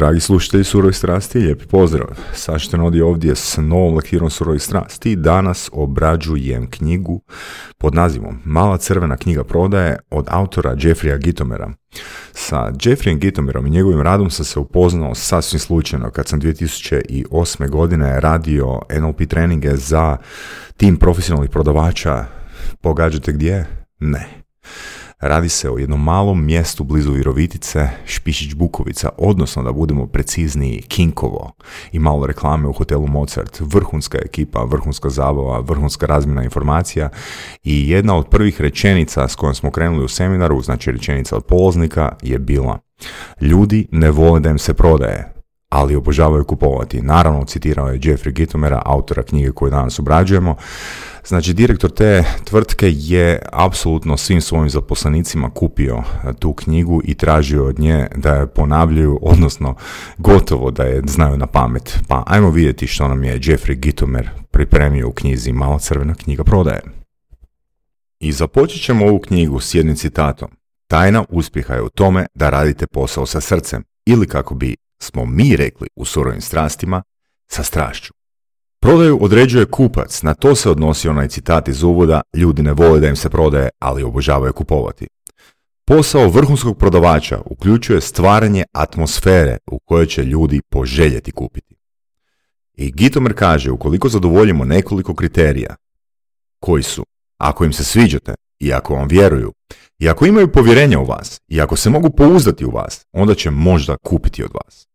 Dragi slušatelji Surovi strasti, lijepi pozdrav. Sašten odi ovdje s novom lektirom Surovih strasti. Danas obrađujem knjigu pod nazivom Mala crvena knjiga prodaje od autora Jeffreya Gitomera. Sa Jeffreyem Gitomerom i njegovim radom sam se upoznao sasvim slučajno kad sam 2008. godine radio NLP treninge za tim profesionalnih prodavača. Pogađate gdje? Ne. Radi se o jednom malom mjestu blizu Virovitice, Špišić Bukovica, odnosno da budemo precizniji, Kinkovo. I malo reklame u hotelu Mozart, vrhunska ekipa, vrhunska zabava, vrhunska razmjena informacija i jedna od prvih rečenica s kojom smo krenuli u seminaru, znači rečenica od polaznika, je bila Ljudi ne vole da im se prodaje, ali obožavaju kupovati. Naravno, citirao je Jeffrey Gittomera, autora knjige koju danas obrađujemo. Znači, direktor te tvrtke je apsolutno svim svojim zaposlenicima kupio e, tu knjigu i tražio od nje da je ponavljaju, odnosno gotovo da je znaju na pamet. Pa ajmo vidjeti što nam je Jeffrey Gittomer pripremio u knjizi Mala crvena knjiga prodaje. I započet ćemo ovu knjigu s jednim citatom. Tajna uspjeha je u tome da radite posao sa srcem ili kako bi smo mi rekli u surovim strastima, sa strašću. Prodaju određuje kupac, na to se odnosi onaj citat iz uvoda, ljudi ne vole da im se prodaje, ali obožavaju kupovati. Posao vrhunskog prodavača uključuje stvaranje atmosfere u kojoj će ljudi poželjeti kupiti. I Gitomer kaže, ukoliko zadovoljimo nekoliko kriterija, koji su, ako im se sviđate, i ako vam vjeruju, i ako imaju povjerenje u vas, i ako se mogu pouzdati u vas, onda će možda kupiti od vas.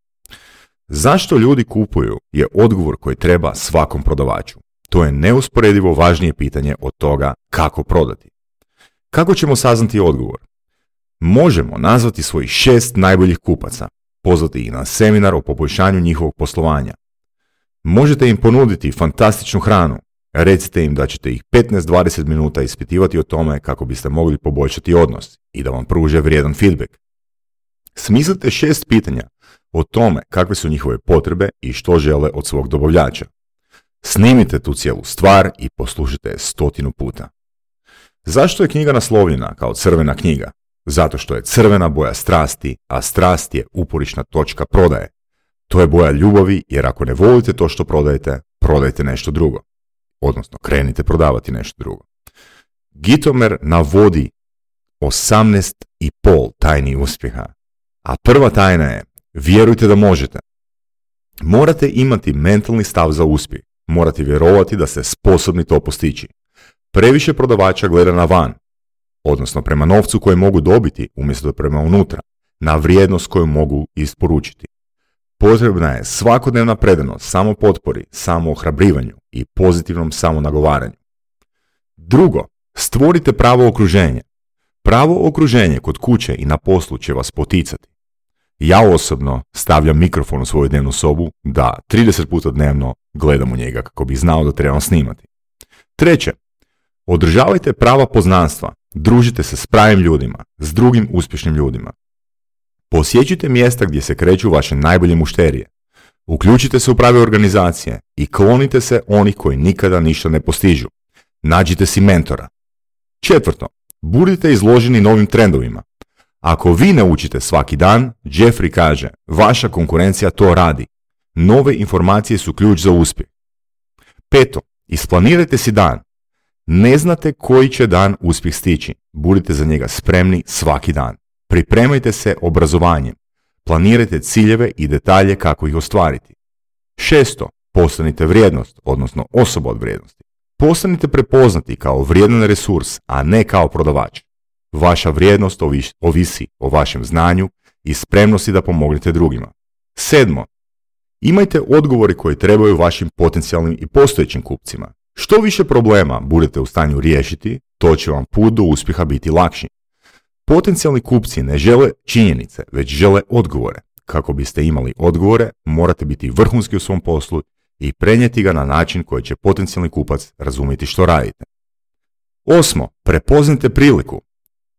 Zašto ljudi kupuju je odgovor koji treba svakom prodavaču. To je neusporedivo važnije pitanje od toga kako prodati. Kako ćemo saznati odgovor? Možemo nazvati svojih šest najboljih kupaca, pozvati ih na seminar o poboljšanju njihovog poslovanja. Možete im ponuditi fantastičnu hranu, recite im da ćete ih 15-20 minuta ispitivati o tome kako biste mogli poboljšati odnos i da vam pruže vrijedan feedback. Smislite šest pitanja o tome kakve su njihove potrebe i što žele od svog dobavljača. Snimite tu cijelu stvar i poslušajte je stotinu puta. Zašto je knjiga naslovljena kao crvena knjiga? Zato što je crvena boja strasti, a strast je uporišna točka prodaje. To je boja ljubavi jer ako ne volite to što prodajete, prodajte nešto drugo. Odnosno, krenite prodavati nešto drugo. Gitomer navodi 18 i pol tajni uspjeha. A prva tajna je Vjerujte da možete. Morate imati mentalni stav za uspjeh. Morate vjerovati da ste sposobni to postići. Previše prodavača gleda na van, odnosno prema novcu koji mogu dobiti umjesto prema unutra, na vrijednost koju mogu isporučiti. Potrebna je svakodnevna predanost samo potpori, samo ohrabrivanju i pozitivnom samonagovaranju. Drugo, stvorite pravo okruženje. Pravo okruženje kod kuće i na poslu će vas poticati. Ja osobno stavljam mikrofon u svoju dnevnu sobu da 30 puta dnevno gledam u njega kako bi znao da trebam snimati. Treće, održavajte prava poznanstva, družite se s pravim ljudima, s drugim uspješnim ljudima. Posjećite mjesta gdje se kreću vaše najbolje mušterije. Uključite se u prave organizacije i klonite se onih koji nikada ništa ne postižu. Nađite si mentora. Četvrto, budite izloženi novim trendovima. Ako vi ne učite svaki dan, Jeffrey kaže, vaša konkurencija to radi. Nove informacije su ključ za uspjeh. Peto, isplanirajte si dan. Ne znate koji će dan uspjeh stići. Budite za njega spremni svaki dan. Pripremajte se obrazovanjem. Planirajte ciljeve i detalje kako ih ostvariti. Šesto, postanite vrijednost, odnosno osoba od vrijednosti. Postanite prepoznati kao vrijedan resurs, a ne kao prodavač. Vaša vrijednost ovisi o vašem znanju i spremnosti da pomognete drugima. Sedmo, imajte odgovori koji trebaju vašim potencijalnim i postojećim kupcima. Što više problema budete u stanju riješiti, to će vam put do uspjeha biti lakši. Potencijalni kupci ne žele činjenice, već žele odgovore. Kako biste imali odgovore, morate biti vrhunski u svom poslu i prenijeti ga na način koji će potencijalni kupac razumjeti što radite. Osmo, prepoznajte priliku.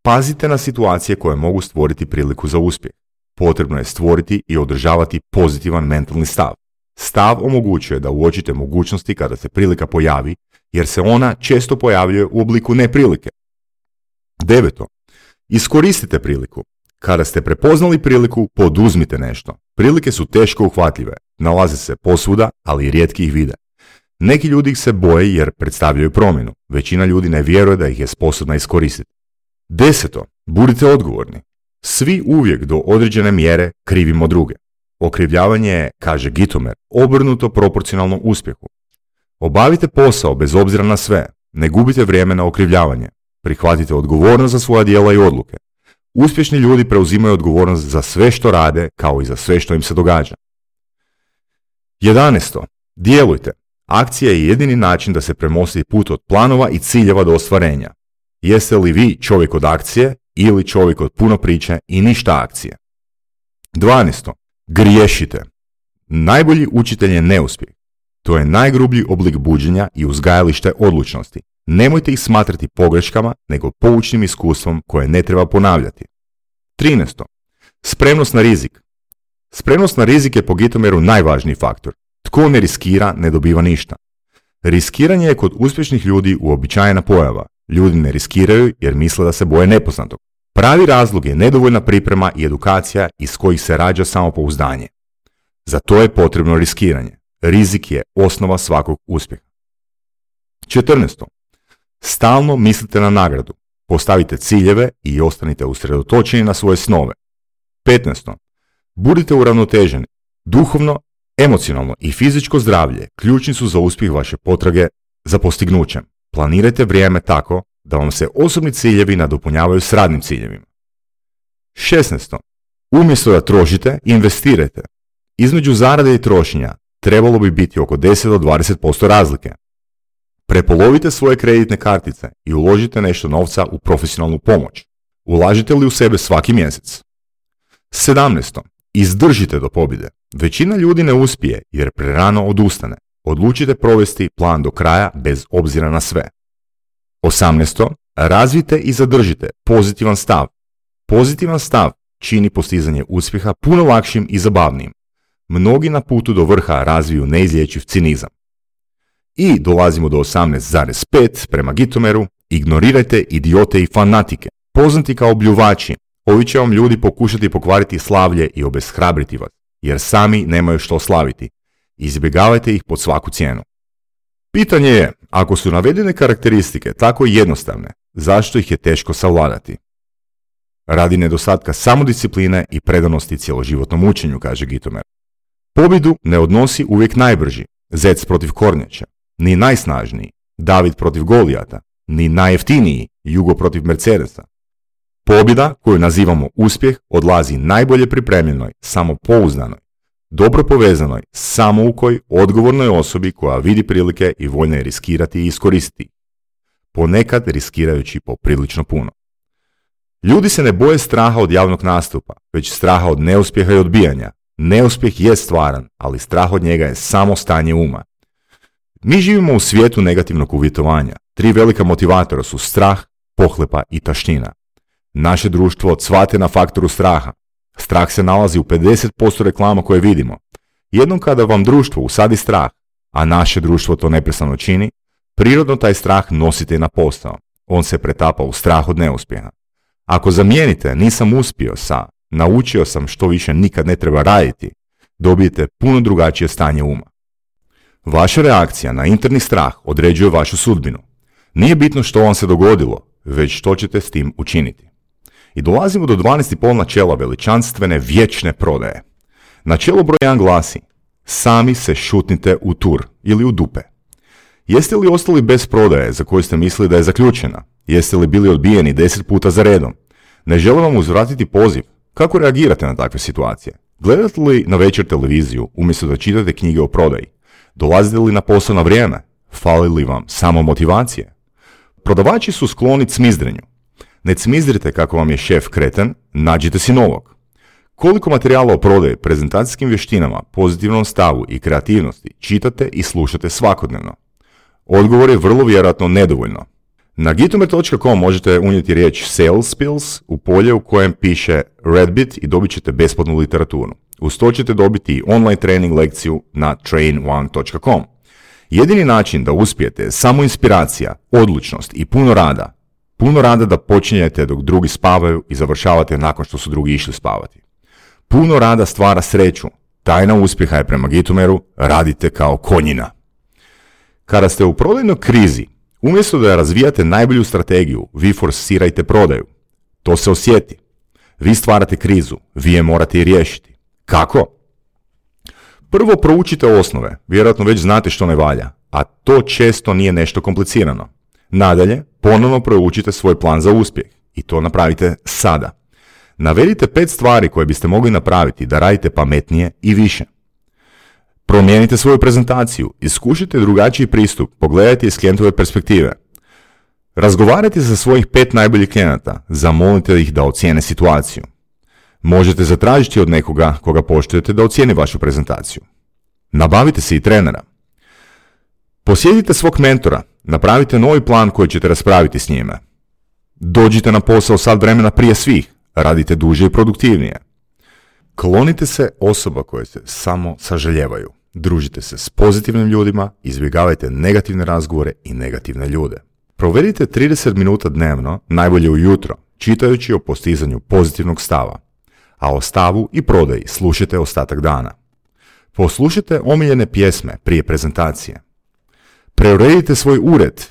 Pazite na situacije koje mogu stvoriti priliku za uspjeh. Potrebno je stvoriti i održavati pozitivan mentalni stav. Stav omogućuje da uočite mogućnosti kada se prilika pojavi, jer se ona često pojavljuje u obliku neprilike. Deveto. Iskoristite priliku. Kada ste prepoznali priliku, poduzmite nešto. Prilike su teško uhvatljive, nalaze se posvuda, ali rijetki ih vide. Neki ljudi ih se boje jer predstavljaju promjenu. Većina ljudi ne vjeruje da ih je sposobna iskoristiti. Deseto, budite odgovorni. Svi uvijek do određene mjere krivimo druge. Okrivljavanje je, kaže Gitomer, obrnuto proporcionalnom uspjehu. Obavite posao bez obzira na sve, ne gubite vrijeme na okrivljavanje. Prihvatite odgovornost za svoja djela i odluke. Uspješni ljudi preuzimaju odgovornost za sve što rade, kao i za sve što im se događa. 11. Djelujte. Akcija je jedini način da se premosti put od planova i ciljeva do ostvarenja. Jeste li vi čovjek od akcije ili čovjek od puno priče i ništa akcije? 12. Griješite. Najbolji učitelj je neuspjeh. To je najgrublji oblik buđenja i uzgajalište odlučnosti. Nemojte ih smatrati pogreškama, nego poučnim iskustvom koje ne treba ponavljati. 13. Spremnost na rizik. Spremnost na rizik je po Gitomeru najvažniji faktor. Tko ne riskira, ne dobiva ništa. Riskiranje je kod uspješnih ljudi uobičajena pojava. Ljudi ne riskiraju jer misle da se boje nepoznatog. Pravi razlog je nedovoljna priprema i edukacija iz kojih se rađa samopouzdanje. Za to je potrebno riskiranje. Rizik je osnova svakog uspjeha. 14. Stalno mislite na nagradu. Postavite ciljeve i ostanite usredotočeni na svoje snove. 15. Budite uravnoteženi. Duhovno, emocionalno i fizičko zdravlje ključni su za uspjeh vaše potrage za postignućem. Planirajte vrijeme tako da vam se osobni ciljevi nadopunjavaju s radnim ciljevima. 16. Umjesto da trošite, investirajte. Između zarade i trošenja trebalo bi biti oko 10 do 20% razlike. Prepolovite svoje kreditne kartice i uložite nešto novca u profesionalnu pomoć. Ulažite li u sebe svaki mjesec? 17. Izdržite do pobjede. Većina ljudi ne uspije jer prerano odustane. Odlučite provesti plan do kraja bez obzira na sve. 18. Razvite i zadržite pozitivan stav. Pozitivan stav čini postizanje uspjeha puno lakšim i zabavnijim. Mnogi na putu do vrha razviju neizlječiv cinizam. I dolazimo do 18,5 prema Gitomeru, ignorirajte idiote i fanatike, poznati kao bljuvači. Ovi će vam ljudi pokušati pokvariti slavlje i obeshrabriti vas, jer sami nemaju što slaviti. Izbjegavajte ih pod svaku cijenu. Pitanje je, ako su navedene karakteristike tako jednostavne, zašto ih je teško savladati? Radi nedostatka samodiscipline i predanosti cjeloživotnom učenju, kaže Gitomer. Pobjedu ne odnosi uvijek najbrži, zec protiv kornjača, ni najsnažniji, David protiv Golijata, ni najjeftiniji, Jugo protiv Mercedesa. Pobjeda koju nazivamo uspjeh odlazi najbolje pripremljenoj, samopouzdanoj, dobro povezanoj, samoukoj, odgovornoj osobi koja vidi prilike i voljna je riskirati i iskoristiti. Ponekad riskirajući poprilično puno. Ljudi se ne boje straha od javnog nastupa, već straha od neuspjeha i odbijanja. Neuspjeh je stvaran, ali strah od njega je samo stanje uma. Mi živimo u svijetu negativnog uvjetovanja. Tri velika motivatora su strah, pohlepa i taština. Naše društvo cvate na faktoru straha. Strah se nalazi u 50% reklama koje vidimo. Jednom kada vam društvo usadi strah, a naše društvo to neprestano čini, prirodno taj strah nosite na posao. On se pretapa u strah od neuspjeha. Ako zamijenite nisam uspio sa naučio sam što više nikad ne treba raditi, dobijete puno drugačije stanje uma. Vaša reakcija na interni strah određuje vašu sudbinu. Nije bitno što vam se dogodilo, već što ćete s tim učiniti. I dolazimo do 12,5 načela veličanstvene vječne prodaje. Načelo broj 1 glasi Sami se šutnite u tur ili u dupe. Jeste li ostali bez prodaje za koju ste mislili da je zaključena? Jeste li bili odbijeni deset puta za redom? Ne želim vam uzvratiti poziv. Kako reagirate na takve situacije? Gledate li na večer televiziju umjesto da čitate knjige o prodaji? Dolazite li na posao na vrijeme? Fali li vam samo motivacije? Prodavači su skloni cmizdrenju. Ne cmizdrite kako vam je šef kreten, nađite si novog. Koliko materijala o prodaji, prezentacijskim vještinama, pozitivnom stavu i kreativnosti čitate i slušate svakodnevno? Odgovor je vrlo vjerojatno nedovoljno. Na gitomer.com možete unijeti riječ sales skills u polje u kojem piše Redbit i dobit ćete besplatnu literaturu. Uz to ćete dobiti online trening lekciju na trainone.com. Jedini način da uspijete je samo inspiracija, odlučnost i puno rada. Puno rada da počinjete dok drugi spavaju i završavate nakon što su drugi išli spavati. Puno rada stvara sreću. Tajna uspjeha je prema Gitomeru radite kao konjina. Kada ste u prodajnoj krizi, umjesto da razvijate najbolju strategiju, vi forsirajte prodaju. To se osjeti. Vi stvarate krizu, vi je morate i riješiti. Kako? Prvo proučite osnove, vjerojatno već znate što ne valja, a to često nije nešto komplicirano. Nadalje, ponovno proučite svoj plan za uspjeh i to napravite sada. Navedite pet stvari koje biste mogli napraviti da radite pametnije i više. Promijenite svoju prezentaciju, iskušite drugačiji pristup, pogledajte iz klijentove perspektive. Razgovarajte sa svojih pet najboljih klijenata, zamolite ih da ocijene situaciju. Možete zatražiti od nekoga koga poštujete da ocijeni vašu prezentaciju. Nabavite se i trenera. Posjetite svog mentora, napravite novi plan koji ćete raspraviti s njime. Dođite na posao sad vremena prije svih, radite duže i produktivnije. Klonite se osoba koje se samo saželjevaju. Družite se s pozitivnim ljudima, izbjegavajte negativne razgovore i negativne ljude. Provedite 30 minuta dnevno, najbolje ujutro, čitajući o postizanju pozitivnog stava, a o stavu i prodaji slušajte ostatak dana. Poslušajte omiljene pjesme prije prezentacije. Preuredite svoj ured,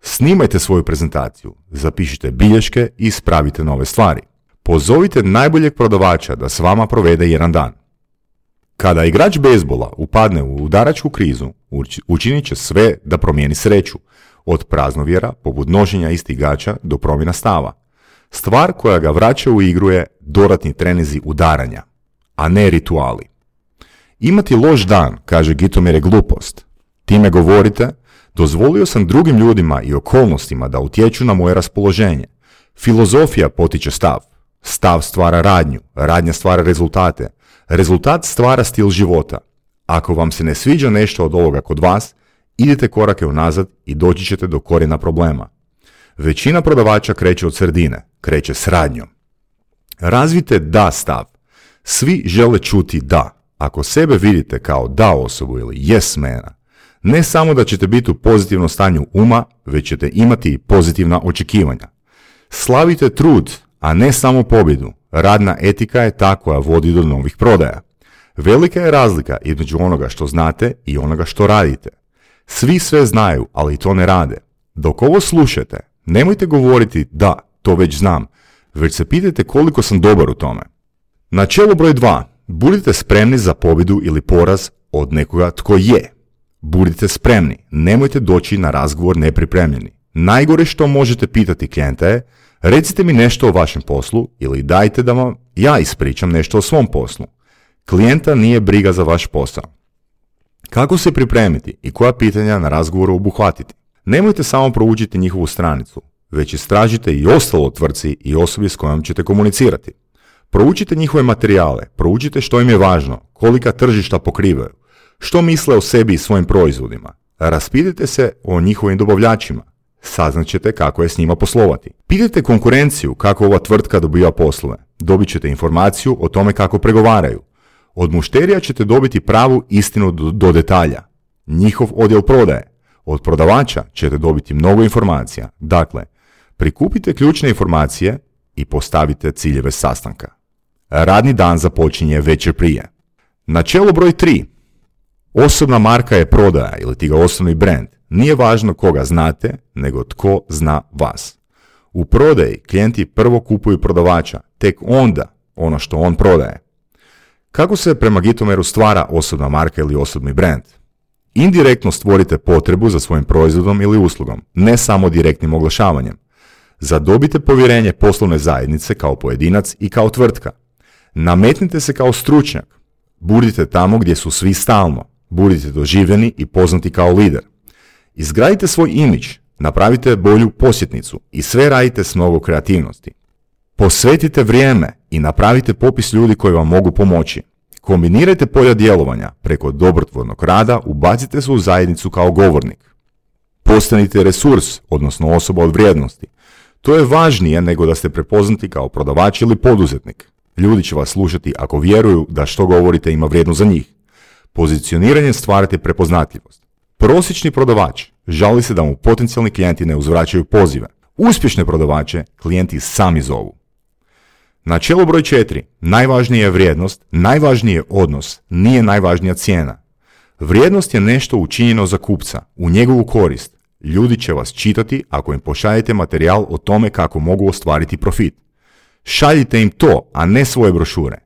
snimajte svoju prezentaciju, zapišite bilješke i ispravite nove stvari. Pozovite najboljeg prodavača da s vama provede jedan dan. Kada igrač bejsbola upadne u udaračku krizu, učinit će sve da promijeni sreću, od praznovjera, poput noženja istih gača, do promjena stava. Stvar koja ga vraća u igru je dodatni trenizi udaranja, a ne rituali. Imati loš dan, kaže Gitomir, je glupost. Time govorite, dozvolio sam drugim ljudima i okolnostima da utječu na moje raspoloženje. Filozofija potiče stav. Stav stvara radnju, radnja stvara rezultate. Rezultat stvara stil života. Ako vam se ne sviđa nešto od ovoga kod vas, idite korake unazad i doći ćete do korijena problema. Većina prodavača kreće od sredine, kreće s radnjom. Razvite da stav. Svi žele čuti da. Ako sebe vidite kao da osobu ili yes mena, ne samo da ćete biti u pozitivnom stanju uma, već ćete imati i pozitivna očekivanja. Slavite trud, a ne samo pobjedu. Radna etika je ta koja vodi do novih prodaja. Velika je razlika između onoga što znate i onoga što radite. Svi sve znaju, ali to ne rade. Dok ovo slušate, nemojte govoriti da, to već znam, već se pitajte koliko sam dobar u tome. Načelo broj 2. Budite spremni za pobjedu ili poraz od nekoga tko je. Budite spremni, nemojte doći na razgovor nepripremljeni. Najgore što možete pitati klijenta je recite mi nešto o vašem poslu ili dajte da vam ja ispričam nešto o svom poslu. Klijenta nije briga za vaš posao. Kako se pripremiti i koja pitanja na razgovoru obuhvatiti? Nemojte samo proučiti njihovu stranicu, već istražite i ostalo tvrci i osobi s kojom ćete komunicirati. Proučite njihove materijale, proučite što im je važno, kolika tržišta pokrivaju, što misle o sebi i svojim proizvodima. Raspitajte se o njihovim dobavljačima, saznaćete kako je s njima poslovati. Pitajte konkurenciju kako ova tvrtka dobiva poslove, dobit ćete informaciju o tome kako pregovaraju. Od mušterija ćete dobiti pravu istinu do, do detalja, njihov odjel prodaje. Od prodavača ćete dobiti mnogo informacija. Dakle, prikupite ključne informacije i postavite ciljeve sastanka. Radni dan započinje večer prije. Načelo broj 3. Osobna marka je prodaja ili ti ga osnovni brand. Nije važno koga znate, nego tko zna vas. U prodaji klijenti prvo kupuju prodavača, tek onda ono što on prodaje. Kako se prema Gitomeru stvara osobna marka ili osobni brand? Indirektno stvorite potrebu za svojim proizvodom ili uslugom, ne samo direktnim oglašavanjem. Zadobite povjerenje poslovne zajednice kao pojedinac i kao tvrtka. Nametnite se kao stručnjak. Budite tamo gdje su svi stalno. Budite doživljeni i poznati kao lider. Izgradite svoj imidž, napravite bolju posjetnicu i sve radite s mnogo kreativnosti. Posvetite vrijeme i napravite popis ljudi koji vam mogu pomoći. Kombinirajte polja djelovanja preko dobrotvornog rada, ubacite se u zajednicu kao govornik. Postanite resurs, odnosno osoba od vrijednosti. To je važnije nego da ste prepoznati kao prodavač ili poduzetnik. Ljudi će vas slušati ako vjeruju da što govorite ima vrijednost za njih. Pozicioniranjem stvarate prepoznatljivost. Prosječni prodavač žali se da mu potencijalni klijenti ne uzvraćaju pozive. Uspješne prodavače klijenti sami zovu. Načelo broj 4. Najvažnija je vrijednost, najvažniji je odnos, nije najvažnija cijena. Vrijednost je nešto učinjeno za kupca, u njegovu korist. Ljudi će vas čitati ako im pošaljete materijal o tome kako mogu ostvariti profit. Šaljite im to, a ne svoje brošure.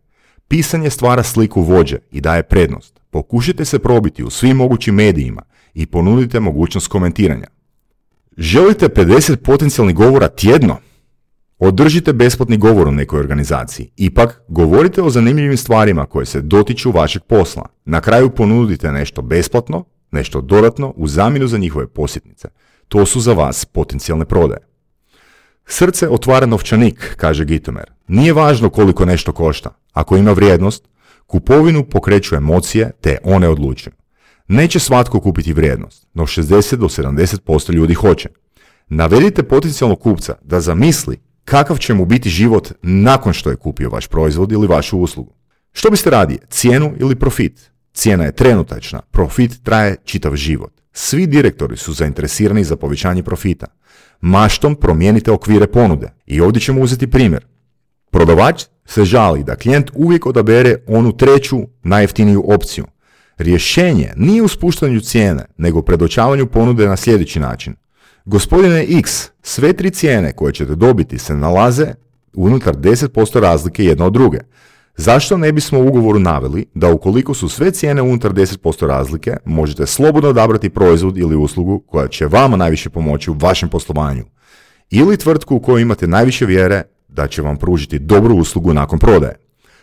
Pisanje stvara sliku vođe i daje prednost. Pokušajte se probiti u svim mogućim medijima i ponudite mogućnost komentiranja. Želite 50 potencijalnih govora tjedno? Održite besplatni govor u nekoj organizaciji. Ipak, govorite o zanimljivim stvarima koje se dotiču vašeg posla. Na kraju ponudite nešto besplatno, nešto dodatno u zamjenu za njihove posjetnice. To su za vas potencijalne prodaje. Srce otvara novčanik, kaže Gitomer. Nije važno koliko nešto košta. Ako ima vrijednost, kupovinu pokreću emocije te one odlučuju. Neće svatko kupiti vrijednost, no 60 do 70% ljudi hoće. Navedite potencijalnog kupca da zamisli kakav će mu biti život nakon što je kupio vaš proizvod ili vašu uslugu. Što biste radije, cijenu ili profit? Cijena je trenutačna, profit traje čitav život. Svi direktori su zainteresirani za povećanje profita. Maštom promijenite okvire ponude. I ovdje ćemo uzeti primjer. Prodavač se žali da klijent uvijek odabere onu treću najjeftiniju opciju. Rješenje nije u spuštanju cijene, nego predočavanju ponude na sljedeći način. Gospodine X, sve tri cijene koje ćete dobiti se nalaze unutar 10% razlike jedna od druge. Zašto ne bismo u ugovoru naveli da ukoliko su sve cijene unutar 10% razlike, možete slobodno odabrati proizvod ili uslugu koja će vama najviše pomoći u vašem poslovanju ili tvrtku u kojoj imate najviše vjere da će vam pružiti dobru uslugu nakon prodaje.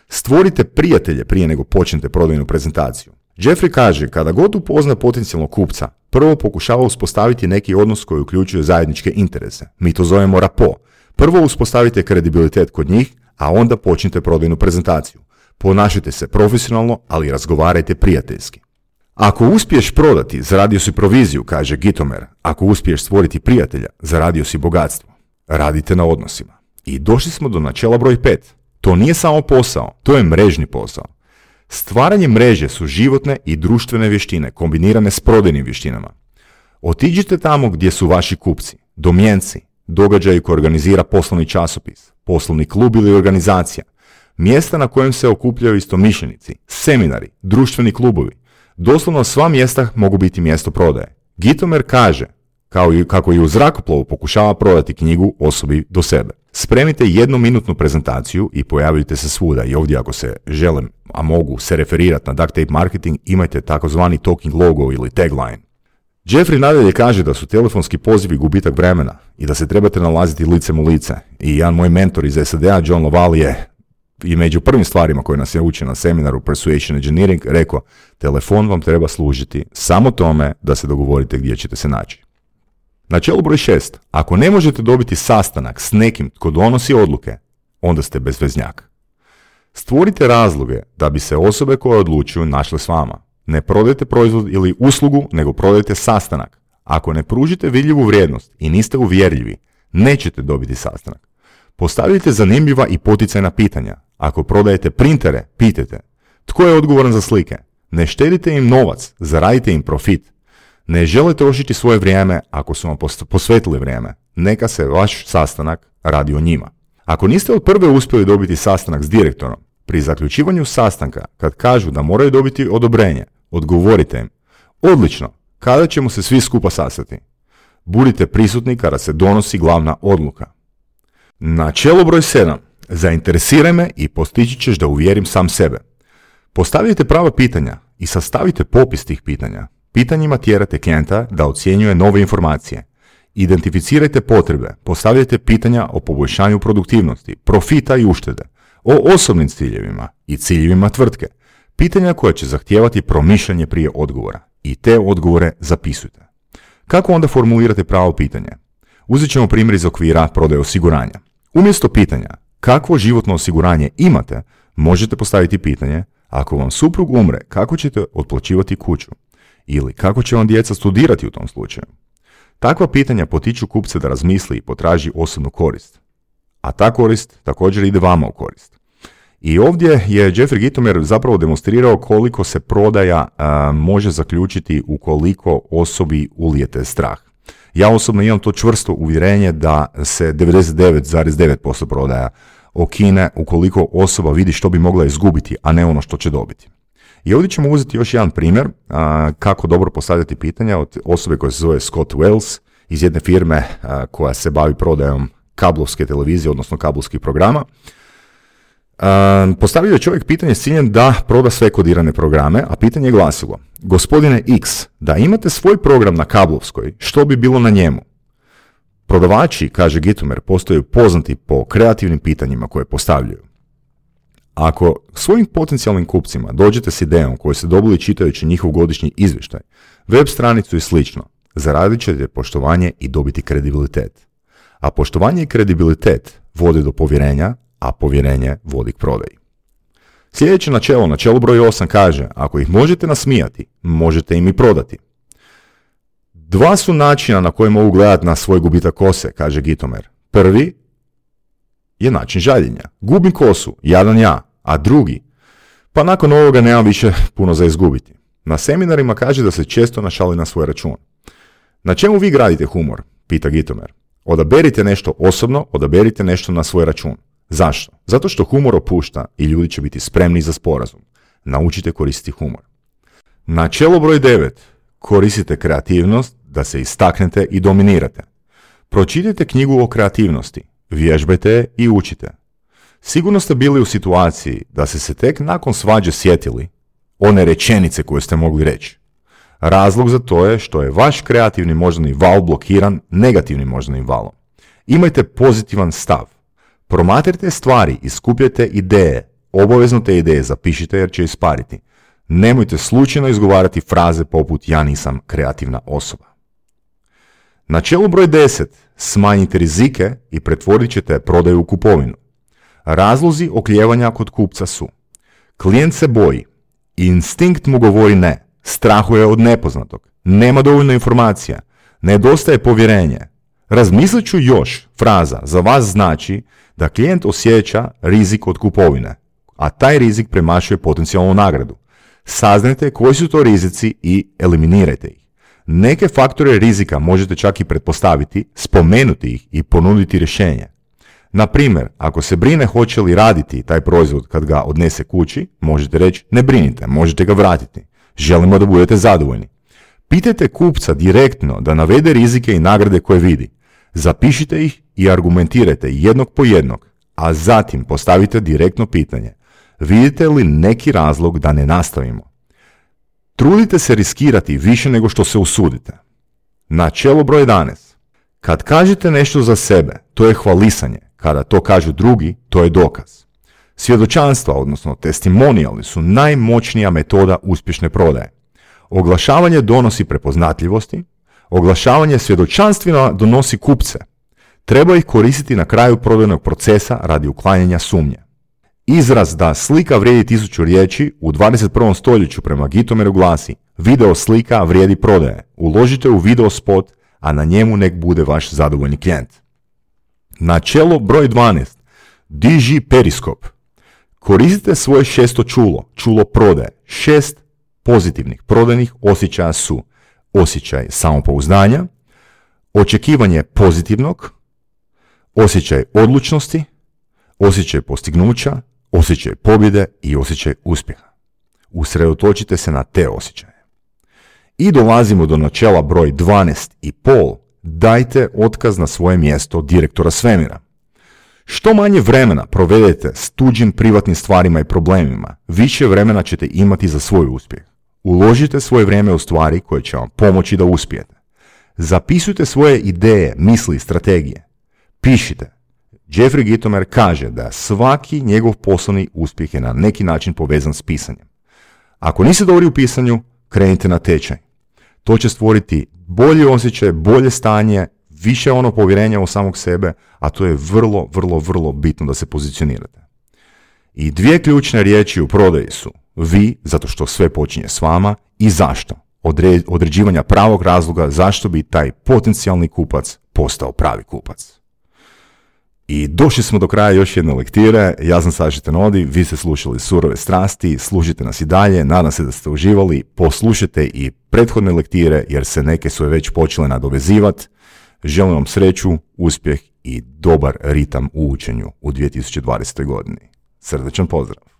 Stvorite prijatelje prije nego počnete prodajnu prezentaciju. Jeffrey kaže, kada god upozna potencijalnog kupca, prvo pokušava uspostaviti neki odnos koji uključuje zajedničke interese. Mi to zovemo rapo. Prvo uspostavite kredibilitet kod njih, a onda počnite prodajnu prezentaciju. Ponašajte se profesionalno, ali razgovarajte prijateljski. Ako uspiješ prodati, zaradio si proviziju, kaže Gitomer. Ako uspiješ stvoriti prijatelja, zaradio si bogatstvo. Radite na odnosima. I došli smo do načela broj 5. To nije samo posao, to je mrežni posao. Stvaranje mreže su životne i društvene vještine kombinirane s prodajnim vještinama. Otiđite tamo gdje su vaši kupci, domjenci, događaji koji organizira poslovni časopis, poslovni klub ili organizacija, mjesta na kojem se okupljaju istomišljenici, seminari, društveni klubovi. Doslovno sva mjesta mogu biti mjesto prodaje. Gitomer kaže, kao i kako i u zrakoplovu pokušava prodati knjigu osobi do sebe. Spremite jednu minutnu prezentaciju i pojavite se svuda i ovdje ako se želim, a mogu se referirati na duct tape marketing, imajte takozvani talking logo ili tagline. Jeffrey nadalje kaže da su telefonski pozivi gubitak vremena i da se trebate nalaziti licem u lice. I jedan moj mentor iz SAD-a, John Loval, je i među prvim stvarima koje nas je učio na seminaru Persuasion Engineering rekao, telefon vam treba služiti samo tome da se dogovorite gdje ćete se naći. Načelo broj šest. Ako ne možete dobiti sastanak s nekim tko donosi odluke, onda ste bezveznjak. Stvorite razloge da bi se osobe koje odlučuju našle s vama. Ne prodajte proizvod ili uslugu, nego prodajte sastanak. Ako ne pružite vidljivu vrijednost i niste uvjerljivi, nećete dobiti sastanak. Postavite zanimljiva i poticajna pitanja. Ako prodajete printere, pitajte. Tko je odgovoran za slike? Ne štedite im novac, zaradite im profit. Ne želite trošiti svoje vrijeme ako su vam posvetili vrijeme. Neka se vaš sastanak radi o njima. Ako niste od prve uspjeli dobiti sastanak s direktorom, pri zaključivanju sastanka, kad kažu da moraju dobiti odobrenje, odgovorite im. Odlično, kada ćemo se svi skupa sastati? Budite prisutni kada se donosi glavna odluka. Načelo broj 7. Zainteresiraj me i postići ćeš da uvjerim sam sebe. Postavite prava pitanja i sastavite popis tih pitanja. Pitanjima tjerate klijenta da ocjenjuje nove informacije. Identificirajte potrebe, postavljajte pitanja o poboljšanju produktivnosti, profita i uštede, o osobnim ciljevima i ciljevima tvrtke, pitanja koja će zahtijevati promišljanje prije odgovora i te odgovore zapisujte. Kako onda formulirate pravo pitanje? Uzet ćemo primjer iz okvira prodaje osiguranja. Umjesto pitanja kakvo životno osiguranje imate, možete postaviti pitanje ako vam suprug umre, kako ćete otplaćivati kuću? Ili kako će vam djeca studirati u tom slučaju? Takva pitanja potiču kupce da razmisli i potraži osobnu korist. A ta korist također ide vama u korist. I ovdje je Jeffrey Gitomer zapravo demonstrirao koliko se prodaja može zaključiti ukoliko osobi ulijete strah. Ja osobno imam to čvrsto uvjerenje da se 99,9% prodaja okine ukoliko osoba vidi što bi mogla izgubiti, a ne ono što će dobiti. I ovdje ćemo uzeti još jedan primjer kako dobro postavljati pitanja od osobe koja se zove Scott Wells iz jedne firme koja se bavi prodajom kablovske televizije, odnosno kablovskih programa. postavio je čovjek pitanje s ciljem da proda sve kodirane programe, a pitanje je glasilo, gospodine X, da imate svoj program na kablovskoj, što bi bilo na njemu? Prodavači, kaže Gitomer, postaju poznati po kreativnim pitanjima koje postavljaju. Ako svojim potencijalnim kupcima dođete s idejom koju ste dobili čitajući njihov godišnji izvještaj, web stranicu i slično, zaradit ćete poštovanje i dobiti kredibilitet. A poštovanje i kredibilitet vode do povjerenja, a povjerenje vodi k prodaji. Sljedeće načelo, načelo broj 8 kaže, ako ih možete nasmijati, možete im i prodati. Dva su načina na koje mogu gledati na svoj gubitak kose, kaže Gitomer. Prvi je način žaljenja. Gubim kosu, jadan ja, a drugi, pa nakon ovoga nemam više puno za izgubiti. Na seminarima kaže da se često našali na svoj račun. Na čemu vi gradite humor? Pita Gitomer. Odaberite nešto osobno, odaberite nešto na svoj račun. Zašto? Zato što humor opušta i ljudi će biti spremni za sporazum. Naučite koristiti humor. Načelo broj 9. Koristite kreativnost da se istaknete i dominirate. Pročitajte knjigu o kreativnosti, vježbajte i učite. Sigurno ste bili u situaciji da ste se tek nakon svađe sjetili one rečenice koje ste mogli reći. Razlog za to je što je vaš kreativni moždani val blokiran negativnim moždanim valom. Imajte pozitivan stav. Promatrite stvari i skupljajte ideje. Obavezno te ideje zapišite jer će ispariti. Nemojte slučajno izgovarati fraze poput ja nisam kreativna osoba. Načelo broj 10. Smanjite rizike i pretvorit ćete prodaju u kupovinu. Razlozi okljevanja kod kupca su Klijent se boji, instinkt mu govori ne, strahuje od nepoznatog, nema dovoljno informacija, nedostaje povjerenje. Razmislit ću još, fraza za vas znači da klijent osjeća rizik od kupovine, a taj rizik premašuje potencijalnu nagradu. Saznajte koji su to rizici i eliminirajte ih. Neke faktore rizika možete čak i pretpostaviti, spomenuti ih i ponuditi rješenje. Na primjer, ako se brine hoće li raditi taj proizvod kad ga odnese kući, možete reći ne brinite, možete ga vratiti. Želimo da budete zadovoljni. Pitajte kupca direktno da navede rizike i nagrade koje vidi. Zapišite ih i argumentirajte jednog po jednog, a zatim postavite direktno pitanje. Vidite li neki razlog da ne nastavimo? Trudite se riskirati više nego što se usudite. Načelo broj 11. Kad kažete nešto za sebe, to je hvalisanje. Kada to kažu drugi, to je dokaz. Svjedočanstva, odnosno testimonijali, su najmoćnija metoda uspješne prodaje. Oglašavanje donosi prepoznatljivosti, oglašavanje svjedočanstvima donosi kupce. Treba ih koristiti na kraju prodajnog procesa radi uklanjanja sumnje. Izraz da slika vrijedi tisuću riječi u 21. stoljeću prema Gitomeru glasi Video slika vrijedi prodaje. Uložite u video spot, a na njemu nek bude vaš zadovoljni klijent. Načelo broj 12. Diži periskop. Koristite svoje šesto čulo, čulo prodaje. Šest pozitivnih prodajnih osjećaja su osjećaj samopouzdanja, očekivanje pozitivnog, osjećaj odlučnosti, osjećaj postignuća, osjećaj pobjede i osjećaj uspjeha. Usredotočite se na te osjećaje. I dolazimo do načela broj 12 i pol dajte otkaz na svoje mjesto direktora svemira. Što manje vremena provedete s tuđim privatnim stvarima i problemima, više vremena ćete imati za svoj uspjeh. Uložite svoje vrijeme u stvari koje će vam pomoći da uspijete. Zapisujte svoje ideje, misli i strategije. Pišite. Jeffrey Gitomer kaže da svaki njegov poslovni uspjeh je na neki način povezan s pisanjem. Ako niste dobri u pisanju, krenite na tečaj. To će stvoriti bolji osjećaj, bolje stanje, više ono povjerenja u samog sebe, a to je vrlo, vrlo, vrlo bitno da se pozicionirate. I dvije ključne riječi u prodaji su vi, zato što sve počinje s vama, i zašto. određivanja pravog razloga zašto bi taj potencijalni kupac postao pravi kupac. I došli smo do kraja još jedne lektire. Ja sam Saši Tenodi, vi ste slušali Surove strasti, slušajte nas i dalje, nadam se da ste uživali, poslušajte i prethodne lektire jer se neke su već počele nadovezivati. Želim vam sreću, uspjeh i dobar ritam u učenju u 2020. godini. Srdečan pozdrav!